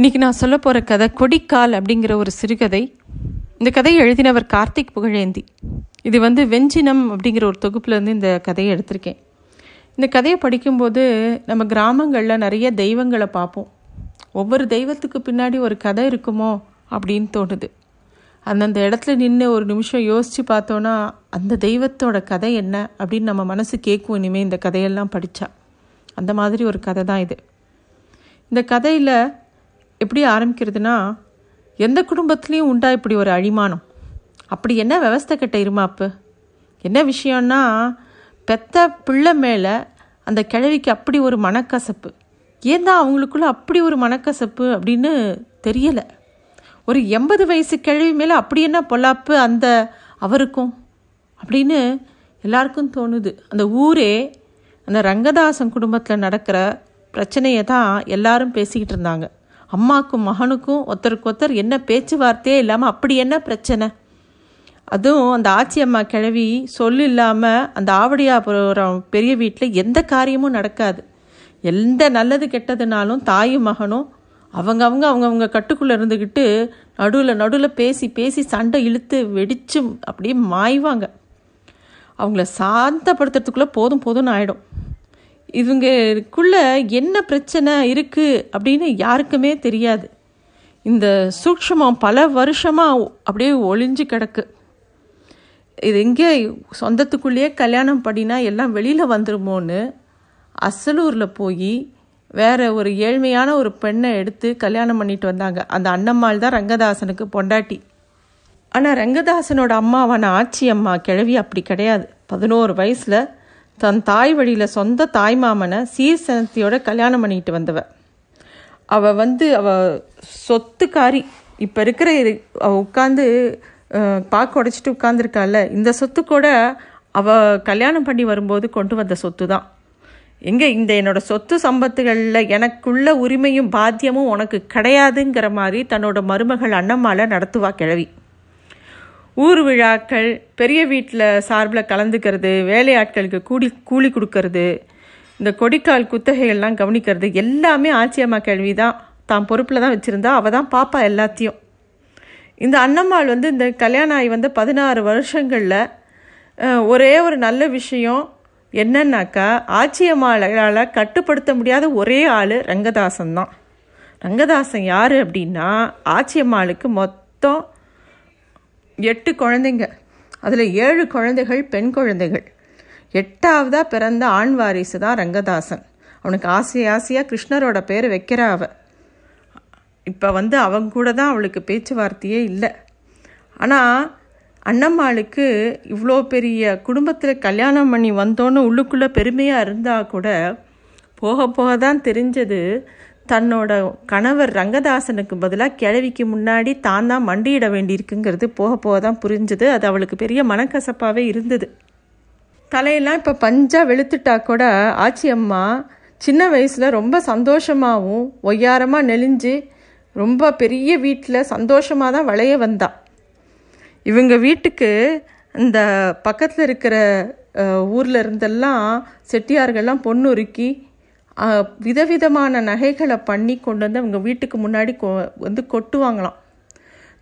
இன்னைக்கு நான் சொல்ல போகிற கதை கொடிக்கால் அப்படிங்கிற ஒரு சிறுகதை. இந்த கதையை எழுதினவர் கார்த்திக் புகழேந்தி. இது வந்து வெஞ்சினம் அப்படிங்கிற ஒரு தொகுப்புலேருந்து இந்த கதையை எடுத்திருக்கேன். இந்த கதையை படிக்கும்போது நம்ம கிராமங்களில் நிறைய தெய்வங்களை பார்ப்போம். ஒவ்வொரு தெய்வத்துக்கு பின்னாடி ஒரு கதை இருக்குமோ அப்படின்னு தோணுது. அந்தந்த இடத்துல நின்று ஒரு நிமிஷம் யோசித்து பார்த்தோன்னா அந்த தெய்வத்தோட கதை என்ன அப்படின்னு நம்ம மனசு கேட்கும். இனிமேல் இந்த கதையெல்லாம் படித்தா அந்த மாதிரி ஒரு கதை தான் இது. இந்த கதையில் எப்படி ஆரம்பிக்கிறதுனா எந்த குடும்பத்துலேயும் உண்டா இப்படி ஒரு அழிமானம்? அப்படி என்ன விவஸ்தை கட்ட இருமாப்பு என்ன விஷயம்னா பெத்த பிள்ளை மேலே அந்த கிழவிக்கு அப்படி ஒரு மனக்கசப்பு. ஏன் தான் அவங்களுக்குள்ள அப்படி ஒரு மனக்கசப்பு அப்படின்னு தெரியலை. ஒரு எண்பது வயசு கிழவி மேலே அப்படி என்ன பொல்லாப்பு அந்த அவருக்கும்? அப்படின்னு எல்லாருக்கும் தோணுது. அந்த ஊரே அந்த ரங்கதாசன் குடும்பத்தில் நடக்கிற பிரச்சனையை தான் எல்லாரும் பேசிக்கிட்டு இருந்தாங்க. அம்மாக்கும் மகனுக்கும் ஒருத்தருக்கு ஒருத்தர் என்ன பேச்சுவார்த்தையே இல்லாமல் அப்படி என்ன பிரச்சனை? அதுவும் அந்த ஆச்சி அம்மா கிழவி சொல்லு இல்லாமல் அந்த ஆவடியாபுரம் பெரிய வீட்டில் எந்த காரியமும் நடக்காது. எந்த நல்லது கெட்டதுனாலும் தாயும் மகனும் அவங்க அவங்க அவங்கவுங்க கட்டுக்குள்ளே இருந்துக்கிட்டு நடுவில் நடுவில் பேசி பேசி சண்டை இழுத்து வெடிச்சு அப்படியே மாய்வாங்க. அவங்கள சாந்தப்படுத்துறதுக்குள்ளே போதும் போதும்னு ஆகிடும் இவங்களுக்குள்ள என்ன பிரச்சனை இருக்குது அப்படின்னு யாருக்குமே தெரியாது. இந்த சூக்ஷமம் பல வருஷமாக அப்படியே ஒளிஞ்சு கிடக்கு. இது எங்கே சொந்தத்துக்குள்ளேயே கல்யாணம் பண்ணினா எல்லாம் வெளியில் வந்துருமோன்னு அசலூரில் போய் வேற ஒரு ஏழ்மையான ஒரு பெண்ணை எடுத்து கல்யாணம் பண்ணிட்டு வந்தாங்க. அந்த அண்ணம்மாள் தான் ரங்கதாசனுக்கு பொண்டாட்டி. ஆனால் ரங்கதாசனோட அம்மாவான ஆச்சி அம்மா கிழவி அப்படி கிடையாது. பதினோரு வயசில் தன் தாய் வழியில் சொந்த தாய் மாமனை சீர்சனத்தியோட கல்யாணம் பண்ணிட்டு வந்தவ. அவள் வந்து அவள் சொத்துக்காரி. இப்போ இருக்கிற அவள் உட்காந்து பாக்கு உடைச்சிட்டு உட்காந்துருக்கால இந்த சொத்து கூட அவள் கல்யாணம் பண்ணி வரும்போது கொண்டு வந்த சொத்து தான் எங்கே இந்த என்னோட சொத்து சம்பத்துகளில் எனக்குள்ள உரிமையும் பாத்தியமும் உனக்கு கிடையாதுங்கிற மாதிரி தன்னோட மருமகள் அண்ணம்மால நடத்துவா கிழவி. ஊர் விழாக்கள் பெரிய வீட்டில் சார்பில் கலந்துக்கிறது வேலையாட்களுக்கு கூலி கூலி கொடுக்கறது இந்த கொடிக்கால் குத்தகைகள்லாம் கவனிக்கிறது எல்லாமே ஆச்சியம்மா கேள்வி தான் தான் பொறுப்பில் தான் வச்சுருந்தா அவள் தான் பாப்பா எல்லாத்தையும். இந்த அண்ணம்மாள் வந்து இந்த கல்யாணம் ஆகி வந்து பதினாறு வருஷங்களில் ஒரே ஒரு நல்ல விஷயம் என்னன்னாக்கா ஆச்சியம்மாளால் கட்டுப்படுத்த முடியாத ஒரே ஆள் ரங்கதாசன் தான். ரங்கதாசன் யார் அப்படின்னா ஆச்சியம்மாளுக்கு மொத்தம் எட்டு குழந்தைங்க. அதில் ஏழு குழந்தைகள் பெண் குழந்தைகள். எட்டாவதாக பிறந்த ஆண் வாரிசு தான் ரங்கதாசன். அவனுக்கு ஆசை ஆசையாக கிருஷ்ணரோட பேர் வைக்கிறா அவ. இப்போ வந்து அவங்க கூட தான் அவளுக்கு பேச்சுவார்த்தையே இல்லை. ஆனால் அண்ணம்மாளுக்கு இவ்வளோ பெரிய குடும்பத்தில் கல்யாணம் பண்ணி வந்தோன்னு உள்ளுக்குள்ளே பெருமையாக இருந்தால் கூட போக போக தான் தெரிஞ்சது தன்னோட கணவர் ரங்கதாசனுக்கு பதிலாக கிழவிக்கு முன்னாடி தான் தான் மண்டியிட வேண்டியிருக்குங்கிறது போக போக தான் புரிஞ்சுது. அது அவளுக்கு பெரிய மனக்கசப்பாகவே இருந்தது. தலையெல்லாம் இப்போ பஞ்சாக வெளுத்துட்டா கூட ஆச்சி அம்மா சின்ன வயசில் ரொம்ப சந்தோஷமாகவும் ஒய்யாரமாக நெளிஞ்சு ரொம்ப பெரிய வீட்டில் சந்தோஷமாக தான் வளைய வந்தா. இவங்க வீட்டுக்கு இந்த பக்கத்தில் இருக்கிற ஊரில் இருந்தெல்லாம் செட்டியார்கள்லாம் பொண்ணுருக்கி விதவிதமான நகைகளை பண்ணி கொண்டு வந்து அவங்க வீட்டுக்கு முன்னாடி கொ வந்து கொட்டுவாங்களாம்.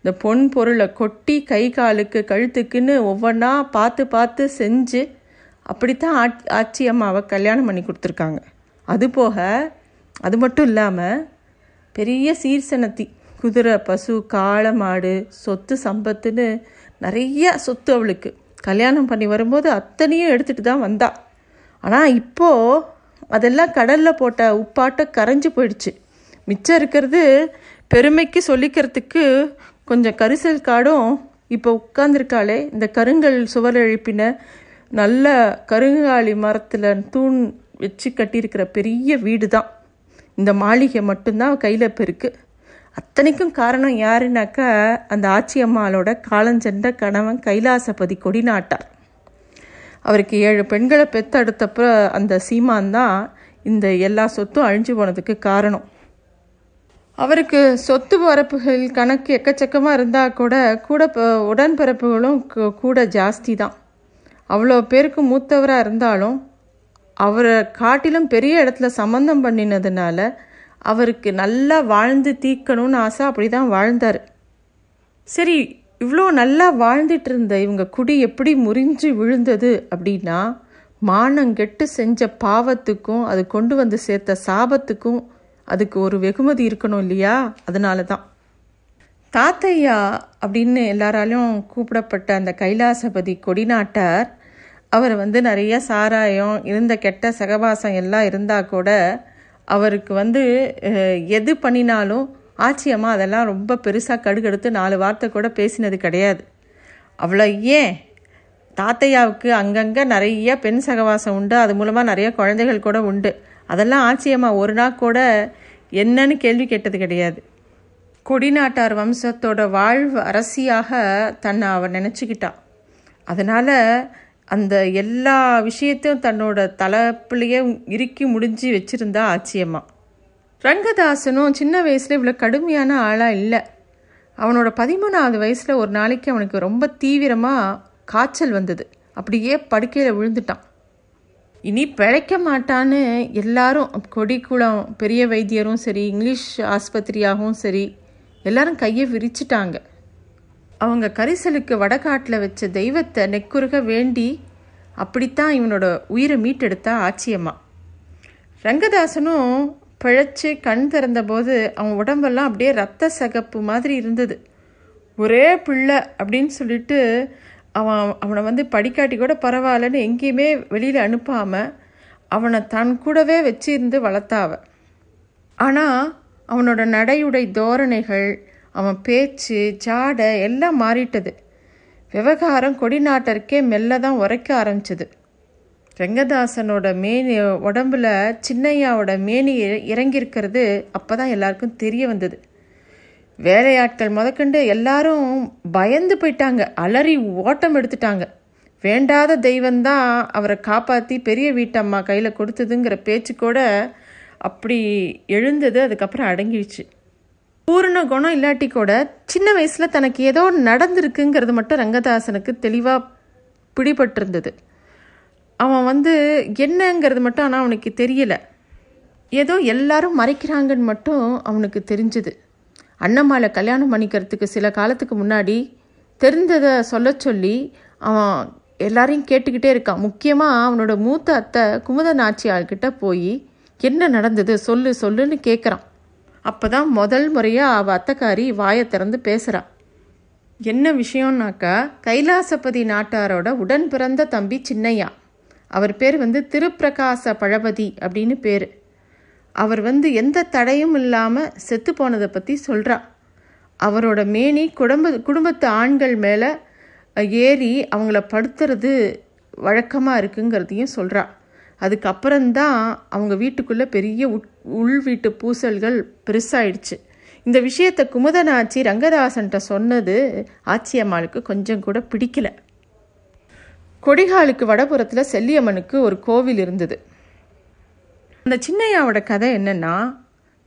இந்த பொன் பொருளை கொட்டி கை காலுக்கு கழுத்துக்குன்னு ஒவ்வொன்றா பார்த்து பார்த்து செஞ்சு அப்படித்தான் ஆட் ஆச்சி அம்மாவை கல்யாணம் பண்ணி கொடுத்துருக்காங்க. அது போக அது மட்டும் இல்லாமல் பெரிய சீர்சனத்தி குதிரை பசு காளை மாடு சொத்து சம்பத்துன்னு நிறைய சொத்து அவளுக்கு. கல்யாணம் பண்ணி வரும்போது அத்தனையும் எடுத்துகிட்டு தான் வந்தா. ஆனால் இப்போது அதெல்லாம் கடலில் போட்ட உப்பாட்ட கரைஞ்சி போயிடுச்சு. மிச்சம் இருக்கிறது பெருமைக்கு சொல்லிக்கிறதுக்கு கொஞ்சம் கரிசல் காடும். இப்போ உட்காந்துருக்காளே இந்த கருங்கல் சுவர் எழுப்பின நல்ல கருங்காலி மரத்தில் தூண் வச்சு கட்டியிருக்கிற பெரிய வீடு தான் இந்த மாளிகை மட்டும்தான் கையில் இப்போ இருக்குது அத்தனைக்கும் காரணம் யாருனாக்கா அந்த ஆச்சி அம்மாளோட காலஞ்சென்ற கணவன் கைலாசபதி கொடிநாட்டார். அவருக்கு ஏழு பெண்களை பெத்தெடுத்தப்ப அந்த சீமான் தான் இந்த எல்லா சொத்தும் அழிஞ்சு போனதுக்கு காரணம். அவருக்கு சொத்து பரப்புகள் கணக்கு எக்கச்சக்கமாக இருந்தால் கூட கூட உடன்பிறப்புகளும் கூட ஜாஸ்தி தான். அவ்வளோ பேருக்கு மூத்தவராக இருந்தாலும் அவரை காட்டிலும் பெரிய இடத்துல சம்மந்தம் பண்ணினதுனால அவருக்கு நல்லா வாழ்ந்து தீக்கணும்னு ஆசை அப்படி தான் வாழ்ந்தார். சரி இவ்வளோ நல்லா வாழ்ந்துட்டு இருந்த இவங்க குடி எப்படி முறிஞ்சு விழுந்தது அப்படின்னா மானங்கெட்டு செஞ்ச பாவத்துக்கும் அது கொண்டு வந்து சேர்த்த சாபத்துக்கும் அதுக்கு ஒரு வெகுமதி இருக்கணும் இல்லையா? அதனால தான் தாத்தையா அப்படின்னு எல்லாராலையும் கூப்பிடப்பட்ட அந்த கைலாசபதி கொடிநாட்டார் அவர் வந்து நிறைய சாராயம் இருந்த கெட்ட சகவாசம் எல்லாம் இருந்தால் கூட அவருக்கு வந்து எது பண்ணினாலும் ஆச்சியம்மா அதெல்லாம் ரொம்ப பெருசாக கடுகெடுத்து நாலு வார்த்தை கூட பேசினது கிடையாது. அவ்வளோ ஏன்? தாத்தையாவுக்கு அங்கங்கே நிறைய பெண் சகவாசம் உண்டு. அது மூலமாக நிறைய குழந்தைகள் கூட உண்டு. அதெல்லாம் ஆச்சியம்மா ஒரு நாள் கூட என்னன்னு கேள்வி கேட்டது கிடையாது. கொடிநாட்டார் வம்சத்தோட வாழ்வு அரசியாக தன்னை அவன் நினச்சிக்கிட்டான் அதனால் அந்த எல்லா விஷயத்தையும் தன்னோட தலைப்புலேயே இறுக்கி முடிஞ்சு வச்சுருந்தா ஆச்சியம்மா ரங்கதாசனும் சின்ன வயசில் இவ்வளோ கடுமையான ஆளாக இல்லை. அவனோட பதிமூணாவது வயசில் ஒரு நாளைக்கு அவனுக்கு ரொம்ப தீவிரமாக காய்ச்சல் வந்தது. அப்படியே படுக்கையில் விழுந்துட்டான். இனி பிழைக்க மாட்டான்னு எல்லாரும் கொடிக்குளம் பெரிய வைத்தியரும் சரி இங்கிலீஷ் ஆஸ்பத்திரியாகவும் சரி எல்லாரும் கையை விரிச்சிட்டாங்க. அவங்க கரிசலுக்கு வடகாட்டில் வச்ச தெய்வத்தை நெக்குறுக வேண்டி அப்படித்தான் இவனோட உயிரை மீட்டெடுத்தா ஆச்சியம்மா. ரங்கதாசனும் பிழைச்சு கண் திறந்தபோது அவன் உடம்பெல்லாம் அப்படியே ரத்த சகப்பு மாதிரி இருந்தது. ஒரே பிள்ளை அப்படின்னு சொல்லிட்டு அவன் அவனை வந்து படிக்காட்டி கூட பரவாயில்லன்னு எங்கேயுமே வெளியில் அனுப்பாமல் அவனை தன் கூடவே வச்சிருந்து வளர்த்தாவ. ஆனால் அவனோட நடையுடை தோரணைகள் அவன் பேச்சு ஜாடை எல்லாம் மாறிட்டது. விவகாரம் கொடிநாட்டருக்கே மெல்ல தான் உரைக்க ஆரம்பிச்சது. ரங்கதாசனோட மேனி உடம்புல சின்னையாவோட மேனி இறங்கியிருக்கிறது அப்போ தான் எல்லாருக்கும் தெரிய வந்தது. வேலையாட்கள் முதக்கண்டு எல்லாரும் பயந்து போயிட்டாங்க. அலறி ஓட்டம் எடுத்துட்டாங்க. வேண்டாத தெய்வந்தான் அவரை காப்பாற்றி பெரிய வீட்டம்மா கையில் கொடுத்ததுங்கிற பேச்சு கூட அப்படி எழுந்தது அதுக்கப்புறம் அடங்கிடுச்சு. பூரண குணம் இல்லாட்டி கூட சின்ன வயசில் தனக்கு ஏதோ நடந்திருக்குங்கிறது மட்டும் ரங்கதாசனுக்கு தெளிவாக பிடிபட்டிருந்தது. அவன் வந்து என்னங்கிறது மட்டும் ஆனால் அவனுக்கு தெரியலை. ஏதோ எல்லாரும் மறைக்கிறாங்கன்னு மட்டும் அவனுக்கு தெரிஞ்சுது. அண்ணம்மாவை கல்யாணம் பண்ணிக்கிறதுக்கு சில காலத்துக்கு முன்னாடி தெரிந்ததை சொல்ல சொல்லி அவன் எல்லாரையும் கேட்டுக்கிட்டே இருக்கான். முக்கியமாக அவனோட மூத்த அத்தை குமுத நாச்சியார்கிட்ட போய் என்ன நடந்தது சொல்லு சொல்லுன்னு கேட்குறான் அப்போ தான் முதல் முறையாக அவள் அத்தைக்காரி வாயை திறந்து பேசுகிறான் என்ன விஷயம்னாக்கா கைலாசபதி நாட்டாரோட உடன் பிறந்த தம்பி சின்னையா. அவர் பேர் வந்து திருப்பிரகாச பழபதி அப்படின்னு பேர். அவர் வந்து எந்த தடையும் இல்லாமல் செத்து போனதை பற்றி சொல்கிறா அவரோட மேனி குடும்ப குடும்பத்து ஆண்கள் மேலே ஏறி அவங்கள படுத்துறது வழக்கமாக இருக்குங்கிறதையும் சொல்கிறா அதுக்கப்புறம்தான் அவங்க வீட்டுக்குள்ளே பெரிய உட் உள் வீட்டு பூசல்கள் பெருசாயிடுச்சு. இந்த விஷயத்தை குமுதனாச்சி ரங்கதாசன்ட்ட சொன்னது ஆச்சியம்மாளுக்கு கொஞ்சம் கூட பிடிக்கல. கொடிகாலுக்கு வடபுறத்தில் செல்லியம்மனுக்கு ஒரு கோவில் இருந்தது. அந்த சின்னையாவோட கதை என்னென்னா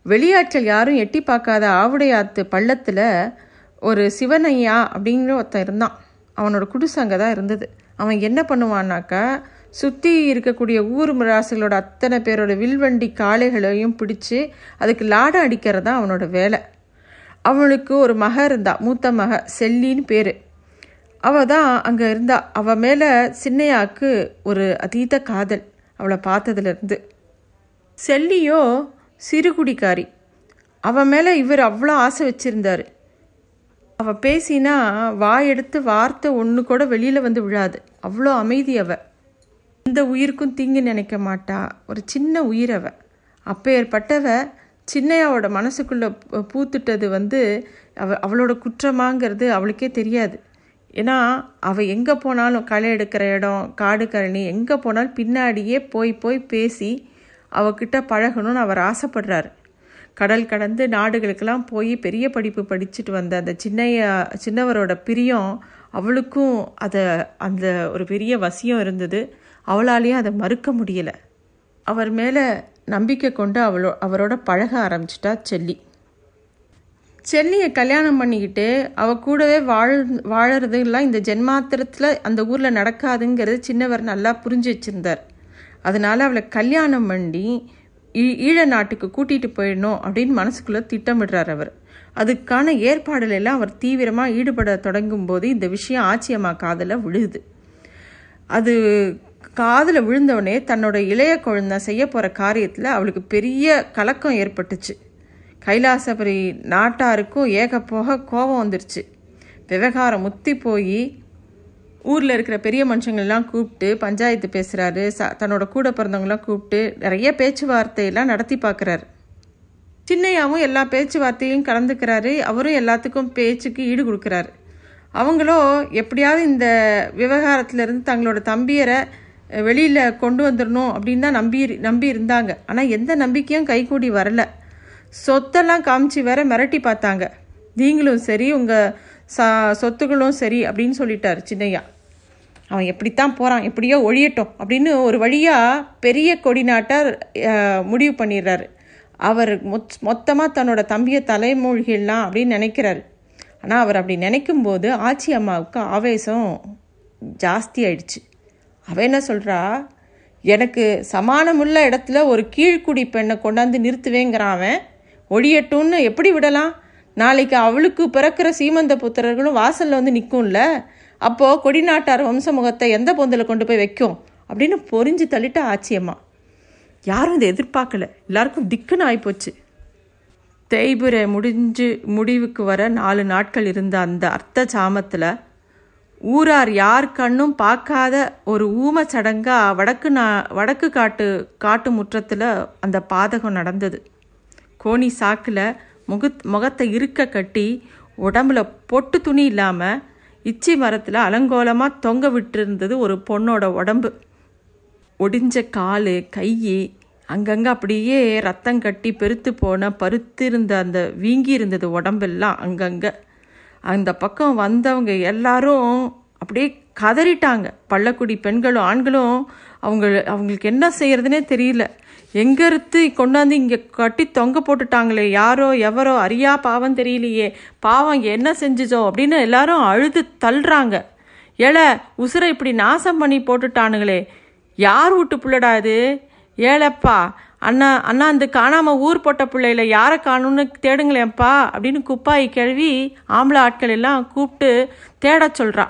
வெளியாட்கள் யாரும் எட்டி பார்க்காத ஆவுடையாத்து பள்ளத்தில் ஒரு சிவனையா அப்படிங்கிற ஒருத்தன் இருந்தான். அவனோட குடிசை அங்கே தான் இருந்தது. அவன் என்ன பண்ணுவான்னாக்கா சுற்றி இருக்கக்கூடிய ஊர் மிராசுகளோட அத்தனை பேரோட வில்வண்டி காளைகளையும் பிடிச்சி அதுக்கு லாடம் அடிக்கிறது தான் அவனோட வேலை. அவனுக்கு ஒரு மக இருந்தா மூத்த மக செல்லின்னு பேர். அவள் தான் அங்கே இருந்தா. அவள் மேலே சின்னையாக்கு ஒரு அதீத காதல் அவளை பார்த்ததுலேருந்து. செல்லியோ சிறுகுடிக்காரி அவன் மேலே இவர் அவ்வளோ ஆசை வச்சுருந்தார். அவள் பேசினா வாயெடுத்து வார்த்தை ஒன்று கூட வெளியில் வந்து விழாது. அவ்வளோ அமைதி அவ. எந்த உயிருக்கும் தீங்கு நினைக்க மாட்டா. ஒரு சின்ன உயிர் அவ. அப்பேற்பட்டவ சின்னையாவோட மனசுக்குள்ளே பூ- பூத்துட்டது வந்து அவ அவளோட குற்றமாங்கிறது அவளுக்கே தெரியாது. ஏன்னா அவள் எங்கே போனாலும் களை எடுக்கிற இடம் காடு கரணி எங்கே போனாலும் பின்னாடியே போய் போய் பேசி அவகிட்ட பழகணும்னு அவர் ஆசைப்படுறாரு. கடல் கடந்து நாடுகளுக்கெல்லாம் போய் பெரிய படிப்பு படிச்சுட்டு வந்த அந்த சின்னைய சின்னவரோட பிரியம் அவளுக்கும் அதை அந்த ஒரு பெரிய வசியம் இருந்தது. அவளாலேயும் அதை மறுக்க முடியலை. அவர் மேலே நம்பிக்கை கொண்டு அவளோ அவரோட பழக ஆரம்பிச்சிட்டா செல்லி. செல்லியை கல்யாணம் பண்ணிக்கிட்டு அவ கூடவே வாழ் வாழறதுலாம் இந்த ஜென்மாத்திரத்தில் அந்த ஊரில் நடக்காதுங்கிறது சின்னவர் நல்லா புரிஞ்சு வச்சுருந்தார். அதனால் அவளை கல்யாணம் பண்ணி ஈ- ஈழ நாட்டுக்கு கூட்டிகிட்டு போயிடணும் அப்படின்னு மனசுக்குள்ளே திட்டமிடுறார் அவர். அதுக்கான ஏற்பாடுல எல்லாம் அவர் தீவிரமாக ஈடுபட தொடங்கும் போது இந்த விஷயம் ஆச்சியம்மா காதில் விழுது அது காதில் விழுந்தவுடனே தன்னோட இளைய குழந்தை செய்ய போகிற காரியத்தில் அவளுக்கு பெரிய கலக்கம் ஏற்பட்டுச்சு. கைலாசபுரி நாட்டாருக்கும் ஏக போக கோபம் வந்துருச்சு. விவகாரம் முத்தி போய் ஊரில் இருக்கிற பெரிய மனுஷங்கள்லாம் கூப்பிட்டு பஞ்சாயத்து பேசுகிறாரு ச தன்னோட கூட பிறந்தவங்களாம் கூப்பிட்டு நிறைய பேச்சுவார்த்தையெல்லாம் நடத்தி பார்க்குறாரு. சின்னையாவும் எல்லா பேச்சுவார்த்தையும் கலந்துக்கிறாரு. அவரும் எல்லாத்துக்கும் பேச்சுக்கு ஈடு கொடுக்குறாரு. அவங்களோ எப்படியாவது இந்த விவகாரத்திலிருந்து தங்களோட தம்பியரை வெளியில் கொண்டு வந்துடணும் அப்படின்னு தான் நம்பி நம்பி இருந்தாங்க. ஆனால் எந்த நம்பிக்கையும் கைகூடி வரல. சொத்தெல்லாம் காமிச்சு வேற மிரட்டி பார்த்தாங்க. நீங்களும் சரி உங்கள் ச சொத்துக்களும் சரி அப்படின்னு சொல்லிட்டார் சின்னையா. அவன் எப்படித்தான் போகிறான் எப்படியோ ஒழியட்டும் அப்படின்னு ஒரு வழியாக பெரிய கொடிநாட்டார் முடிவு பண்ணிடுறாரு. அவர் மொத் மொத்தமாக தன்னோட தம்பியை தலைமூழ்கிடலாம் அப்படின்னு நினைக்கிறாரு. ஆனால் அவர் அப்படி நினைக்கும் போது ஆச்சி அம்மாவுக்கு ஆவேசம் ஜாஸ்தி ஆயிடுச்சு. அவ என்ன சொல்கிறா எனக்கு சமானமுள்ள இடத்துல ஒரு கீழ்க்குடி பெண்ணை கொண்டாந்து நிறுத்துவேங்கிறான் அவன். ஒழியட்டும்னு எப்படி விடலாம்? நாளைக்கு அவளுக்கு பிறக்கிற சீமந்த புத்திரர்களும் வாசலில் வந்து நிற்கும்ல அப்போது கொடிநாட்டார் வம்சமுகத்தை எந்த பொந்தில் கொண்டு போய் வைக்கும்? அப்படின்னு பொறிஞ்சு தள்ளிட்டா ஆச்சியம்மா யாரும் இதை எதிர்பார்க்கல. எல்லாருக்கும் திக்குன்னு ஆகிப்போச்சு தேய்புரை முடிஞ்சு முடிவுக்கு வர நாலு நாட்கள் இருந்த அந்த அர்த்த சாமத்தில் ஊரார் யார் கண்ணும் பார்க்காத ஒரு ஊம சடங்காக வடக்கு நா வடக்கு காட்டு காட்டு முற்றத்தில் அந்த பாதகம் நடந்தது. கோணி சாக்கில் முகத் முகத்தை இருக்க கட்டி உடம்புல பொட்டு துணி இல்லாமல் இச்சி மரத்தில் அலங்கோலமாக தொங்க விட்டுருந்தது ஒரு பொண்ணோட உடம்பு. ஒடிஞ்ச கால் கை அங்கங்கே அப்படியே ரத்தம் கட்டி பெருத்து போன பருத்து இருந்த அந்த வீங்கி இருந்தது உடம்பெல்லாம் அங்கங்கே. அந்த பக்கம் வந்தவங்க எல்லாரும் அப்படியே கதறிட்டாங்க. பள்ளக்குடி பெண்களும் ஆண்களும் அவங்க அவங்களுக்கு என்ன செய்யறதுனே தெரியல. எங்கேருந்து கொண்டாந்து இங்கே கட்டி தொங்க போட்டுட்டாங்களே? யாரோ எவரோ? அறியா பாவம் தெரியலையே. பாவம் என்ன செஞ்சுச்சோ? அப்படின்னு எல்லாரும் அழுது தள்ளுறாங்க. ஏழை உசுரை இப்படி நாசம் பண்ணி போட்டுட்டானுங்களே. யார் வீட்டு பிள்ளடா இது? ஏலப்பா அண்ணா அண்ணா அந்த காணாமல் ஊர் போட்ட பிள்ளையில யாரை காணும்னு தேடுங்களேன்ப்பா? அப்படின்னு குப்பாய் கிழவி ஆம்பளை ஆட்கள் எல்லாம் கூப்பிட்டு தேட சொல்கிறா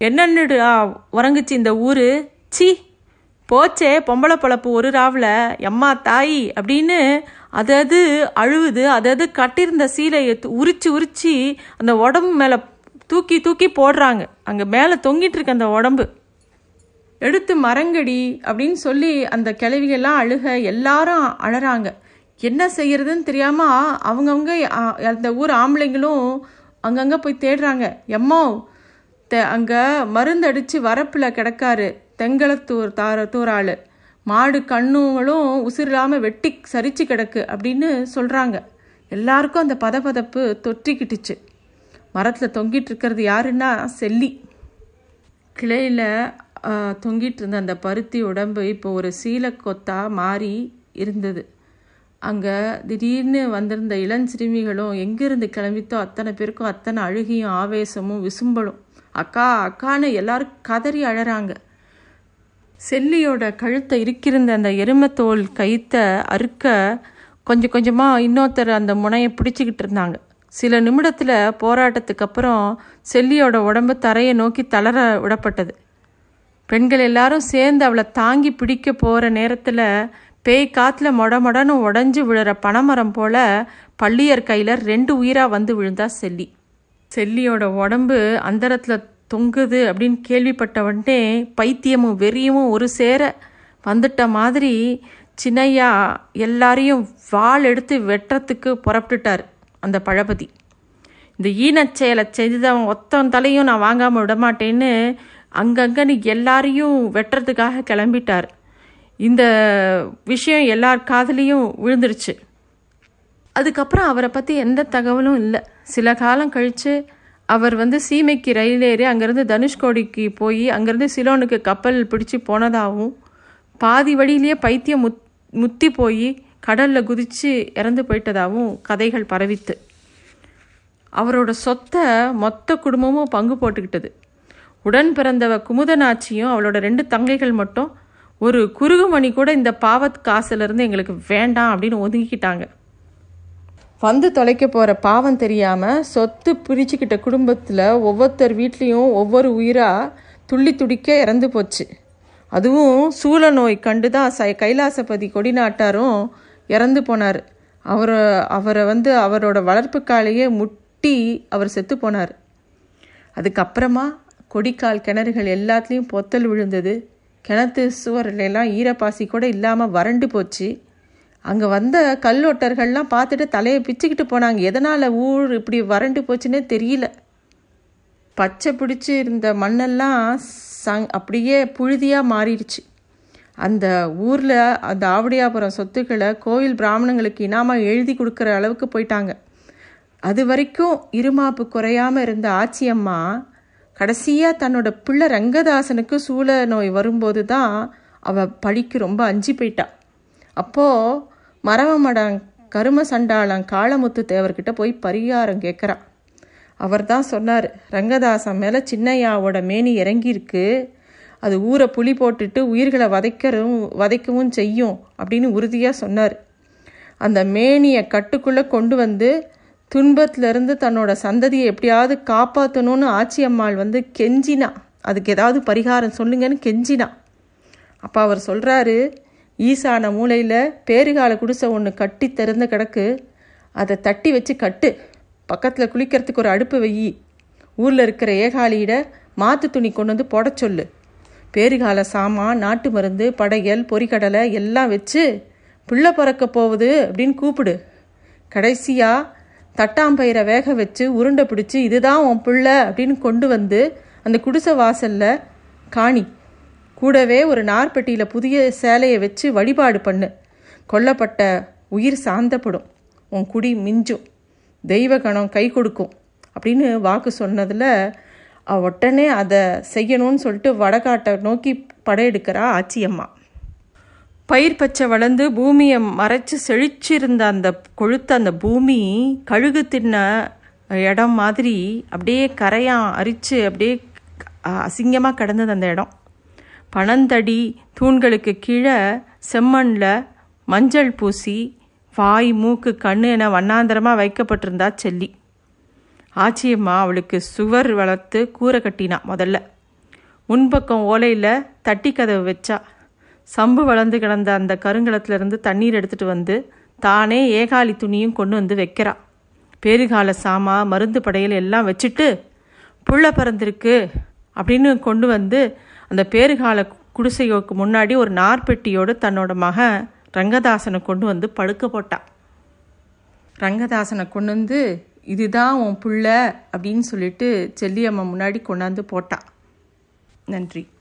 என்னன்னுடா உறங்குச்சு இந்த ஊர்? சி போச்சே பொம்பளை பொழப்பு ஒரு ராவில் எம்மா தாய் அப்படின்னு அதது அழுவுது அதது கட்டியிருந்த சீலையை உரிச்சு உரிச்சு அந்த உடம்பு மேலே தூக்கி தூக்கி போடுறாங்க. அங்கே மேலே தொங்கிட்டு இருக்கு அந்த உடம்பு. எடுத்து மரங்கடி அப்படின்னு சொல்லி அந்த கிளவிகள்லாம் அழுக எல்லாரும் அழறாங்க. என்ன செய்யறதுன்னு தெரியாமல் அவங்கவுங்க அந்த ஊர் ஆம்பளைங்களும் அங்கங்கே போய் தேடுறாங்க. எம்மோ அங்கே மருந்து மருந்தடிச்சு வரப்பில் கிடக்காரு. தெங்களத்தூர் தார தூராள். மாடு கண்ணுங்களும் உசிரில்லாமல் வெட்டி சரிச்சு கிடக்கு அப்படின்னு சொல்கிறாங்க எல்லாருக்கும் அந்த பதப்பதப்பு தொற்றிக்கிட்டுச்சு. மரத்தில் தொங்கிட்டு இருக்கிறது யாருன்னா செல்லி. கிளையில் தொங்கிட்டு இருந்த அந்த பருத்தி உடம்பு இப்போ ஒரு சீலக்கொத்தா மாறி இருந்தது. அங்கே திடீர்னு வந்திருந்த இளஞ்சிறுமிகளும் எங்கிருந்து கிளம்பித்தோ அத்தனை பேருக்கும் அத்தனை அழுகியும் ஆவேசமும் விசும்பலும். அக்கா அக்கான்னு எல்லாரும் கதறி அழறாங்க. செல்லியோட கழுத்தை இருக்கிருந்த அந்த எருமைத்தோல் கயித்தை அறுக்க கொஞ்சம் கொஞ்சமாக இன்னொருத்தர் அந்த முனையை பிடிச்சிக்கிட்டு இருந்தாங்க. சில நிமிடத்தில் போராட்டத்துக்கு அப்புறம் செல்லியோட உடம்பு தரையை நோக்கி தளர விடப்பட்டது. பெண்கள் எல்லாரும் சேர்ந்து அவளை தாங்கி பிடிக்க போகிற நேரத்தில் பேய் காற்றுல மொட மொடன்னு உடஞ்சி விழுற பனைமரம் போல பள்ளியர் கையில் ரெண்டு உயிராக வந்து விழுந்தா செல்லி. செல்லியோட உடம்பு அந்தரத்தில் தொங்குது அப்படின்னு கேள்விப்பட்டவன்ட்டே பைத்தியமும் வெறியமும் ஒரு சேர வந்துட்ட மாதிரி சின்னையா எல்லாரையும் வாள் எடுத்து வெட்டுறதுக்கு புறப்பட்டுட்டார் அந்த பழபதி. இந்த ஈனச் செயலை செய்தவன் ஒத்தன் தலையும் நான் வாங்காமல் விடமாட்டேன்னு அங்கங்கன்னு எல்லாரையும் வெட்டுறதுக்காக கிளம்பிட்டார். இந்த விஷயம் எல்லார் காதுலேயும் விழுந்துருச்சு. அதுக்கப்புறம் அவரை பற்றி எந்த தகவலும் இல்லை. சில காலம் கழித்து அவர் வந்து சீமைக்கு ரயில் ஏறி அங்கேருந்து தனுஷ்கோடிக்கு போய் அங்கேருந்து சிலோனுக்கு கப்பல் பிடிச்சி போனதாகவும் பாதி வழியிலேயே பைத்தியம் முத் முத்தி போய் கடலில் குதித்து இறந்து போயிட்டதாகவும் கதைகள் பரவித்து. அவரோட சொத்தை மொத்த குடும்பமும் பங்கு போட்டுக்கிட்டது. உடன் பிறந்தவ குமுதனாச்சியும் அவளோட ரெண்டு தங்கைகள் மட்டும் ஒரு குறுகுமணி கூட இந்த பாவத் காசுலேருந்து எங்களுக்கு வேண்டாம் அப்படின்னு ஒதுங்கிக்கிட்டாங்க. வந்து தொலைக்க போகிற பாவம் தெரியாமல் சொத்து பிரிச்சுக்கிட்ட குடும்பத்தில் ஒவ்வொருத்தர் வீட்லேயும் ஒவ்வொரு உயிராக துள்ளி துடிக்க இறந்து போச்சு. அதுவும் சூழ நோய் கண்டு தான் ச கைலாசபதி கொடிநாட்டாரும் இறந்து போனார். அவர் அவரை வந்து அவரோட வளர்ப்புக்காலையே முட்டி அவர் செத்து போனார். அதுக்கப்புறமா கொடிக்கால் கிணறுகள் எல்லாத்துலேயும் பொத்தல் விழுந்தது. கிணத்து சுவர்லாம் ஈரப்பாசி கூட இல்லாமல் வறண்டு போச்சு. அங்கே வந்த கல்லொட்டர்கள்லாம் பார்த்துட்டு தலையை பிச்சுக்கிட்டு போனாங்க. எதனால் ஊர் இப்படி வறண்டு போச்சுன்னே தெரியல. பச்சை பிடிச்சி இருந்த மண்ணெல்லாம் சங் அப்படியே புழுதியாக மாறிடுச்சு. அந்த ஊரில் அந்த ஆவடியாபுரம் சொத்துக்களை கோயில் பிராமணங்களுக்கு இனாமல் எழுதி கொடுக்குற அளவுக்கு போயிட்டாங்க. அது வரைக்கும் இருமாப்பு குறையாமல் இருந்த ஆச்சியம்மா கடைசியாக தன்னோட பிள்ளை ரங்கதாசனுக்கு சூழ நோய் வரும்போது தான் அவள் பழிக்கு ரொம்ப அஞ்சு போயிட்டா. அப்போது மரவமடம் கரும சண்டாளம் காளமுத்து தேவர்கிட்ட போய் பரிகாரம் கேட்குறான் அவர் தான் சொன்னார் ரங்கதாசன் மேலே சின்னையாவோட மேனி இறங்கியிருக்கு. அது ஊரை புலி போட்டுட்டு உயிர்களை வதைக்கிறவும் வதைக்கவும் செய்யும் அப்படின்னு உறுதியாக சொன்னார். அந்த மேனியை கட்டுக்குள்ளே கொண்டு வந்து துன்பத்திலிருந்து தன்னோட சந்ததியை எப்படியாவது காப்பாற்றணும்னு ஆச்சி அம்மாள் வந்து கெஞ்சினா. அதுக்கு ஏதாவது பரிகாரம் சொல்லுங்கன்னு கெஞ்சினா. அப்போ அவர் சொல்கிறாரு ஈசான மூலையில் பேறுகால குடிசை ஒன்று கட்டி திறந்து கிடக்கு. அதை தட்டி வச்சு கட்டு. பக்கத்தில் குளிக்கிறதுக்கு ஒரு அடுப்பு வெயி ஊரில் இருக்கிற ஏகாலியிட மாத்து துணி கொண்டு வந்து போட சொல்லு. பேறுகால சாமான் நாட்டு மருந்து படையல் பொறிக்கடலை எல்லாம் வச்சு பிள்ளை பிறக்க போகுது அப்படின்னு கூப்பிடு. கடைசியாக தட்டாம்பயிரை வேக வச்சு உருண்டை பிடிச்சி இதுதான் உன் பிள்ளை அப்படின்னு கொண்டு வந்து அந்த குடிசை வாசலில் காணி. கூடவே ஒரு நார்பெட்டியில் புதிய சேலையை வச்சு வழிபாடு பண்ணு. கொல்லப்பட்ட உயிர் சாந்தப்படும். உன் குடி மிஞ்சும். தெய்வ கணம் கை கொடுக்கும். அப்படின்னு வாக்கு சொன்னதில் உடனே அதை செய்யணும்னு சொல்லிட்டு வடகாட்டை நோக்கி படையெடுக்கிறா ஆச்சியம்மா. பயிர் பச்சை வளர்ந்து பூமியை மறைச்சு செழிச்சிருந்த அந்த கொழுத்த அந்த பூமி கழுகு தின்ன இடம் மாதிரி அப்படியே கரையான் அரித்து அப்படியே அசிங்கமாக கிடந்தது அந்த இடம். பனந்தடி தூண்களுக்கு கீழே செம்மண்ணில் மஞ்சள் பூசி வாய் மூக்கு கண்ணு என வண்ணாந்தரமாக வைக்கப்பட்டிருந்தா செல்லி. ஆச்சியம்மா அவளுக்கு சுவர் வளர்த்து கூரை கட்டினா முதல்ல. முன்பக்கம் ஓலையில் தட்டி கதவு வச்சா. சம்பு வளர்ந்து கிடந்த அந்த கருங்கலத்திலிருந்து தண்ணீர் எடுத்துகிட்டு வந்து தானே ஏகாலி துணியும் கொண்டு வந்து வைக்கிறா. பேறுகால சாமா மருந்து படையல் எல்லாம் வச்சுட்டு புள்ள பறந்திருக்கு அப்படின்னு கொண்டு வந்து அந்த பேறுகால குடிசையோக்கு முன்னாடி ஒரு நார்பெட்டியோடு தன்னோட மகன் ரங்கதாசனை கொண்டு வந்து படுக்க போட்டான் ரங்கதாசனை கொண்டு வந்து இதுதான் உன் புள்ள அப்படின்னு சொல்லிட்டு செல்லியம்மா முன்னாடி கொண்டாந்து போட்டான் நன்றி.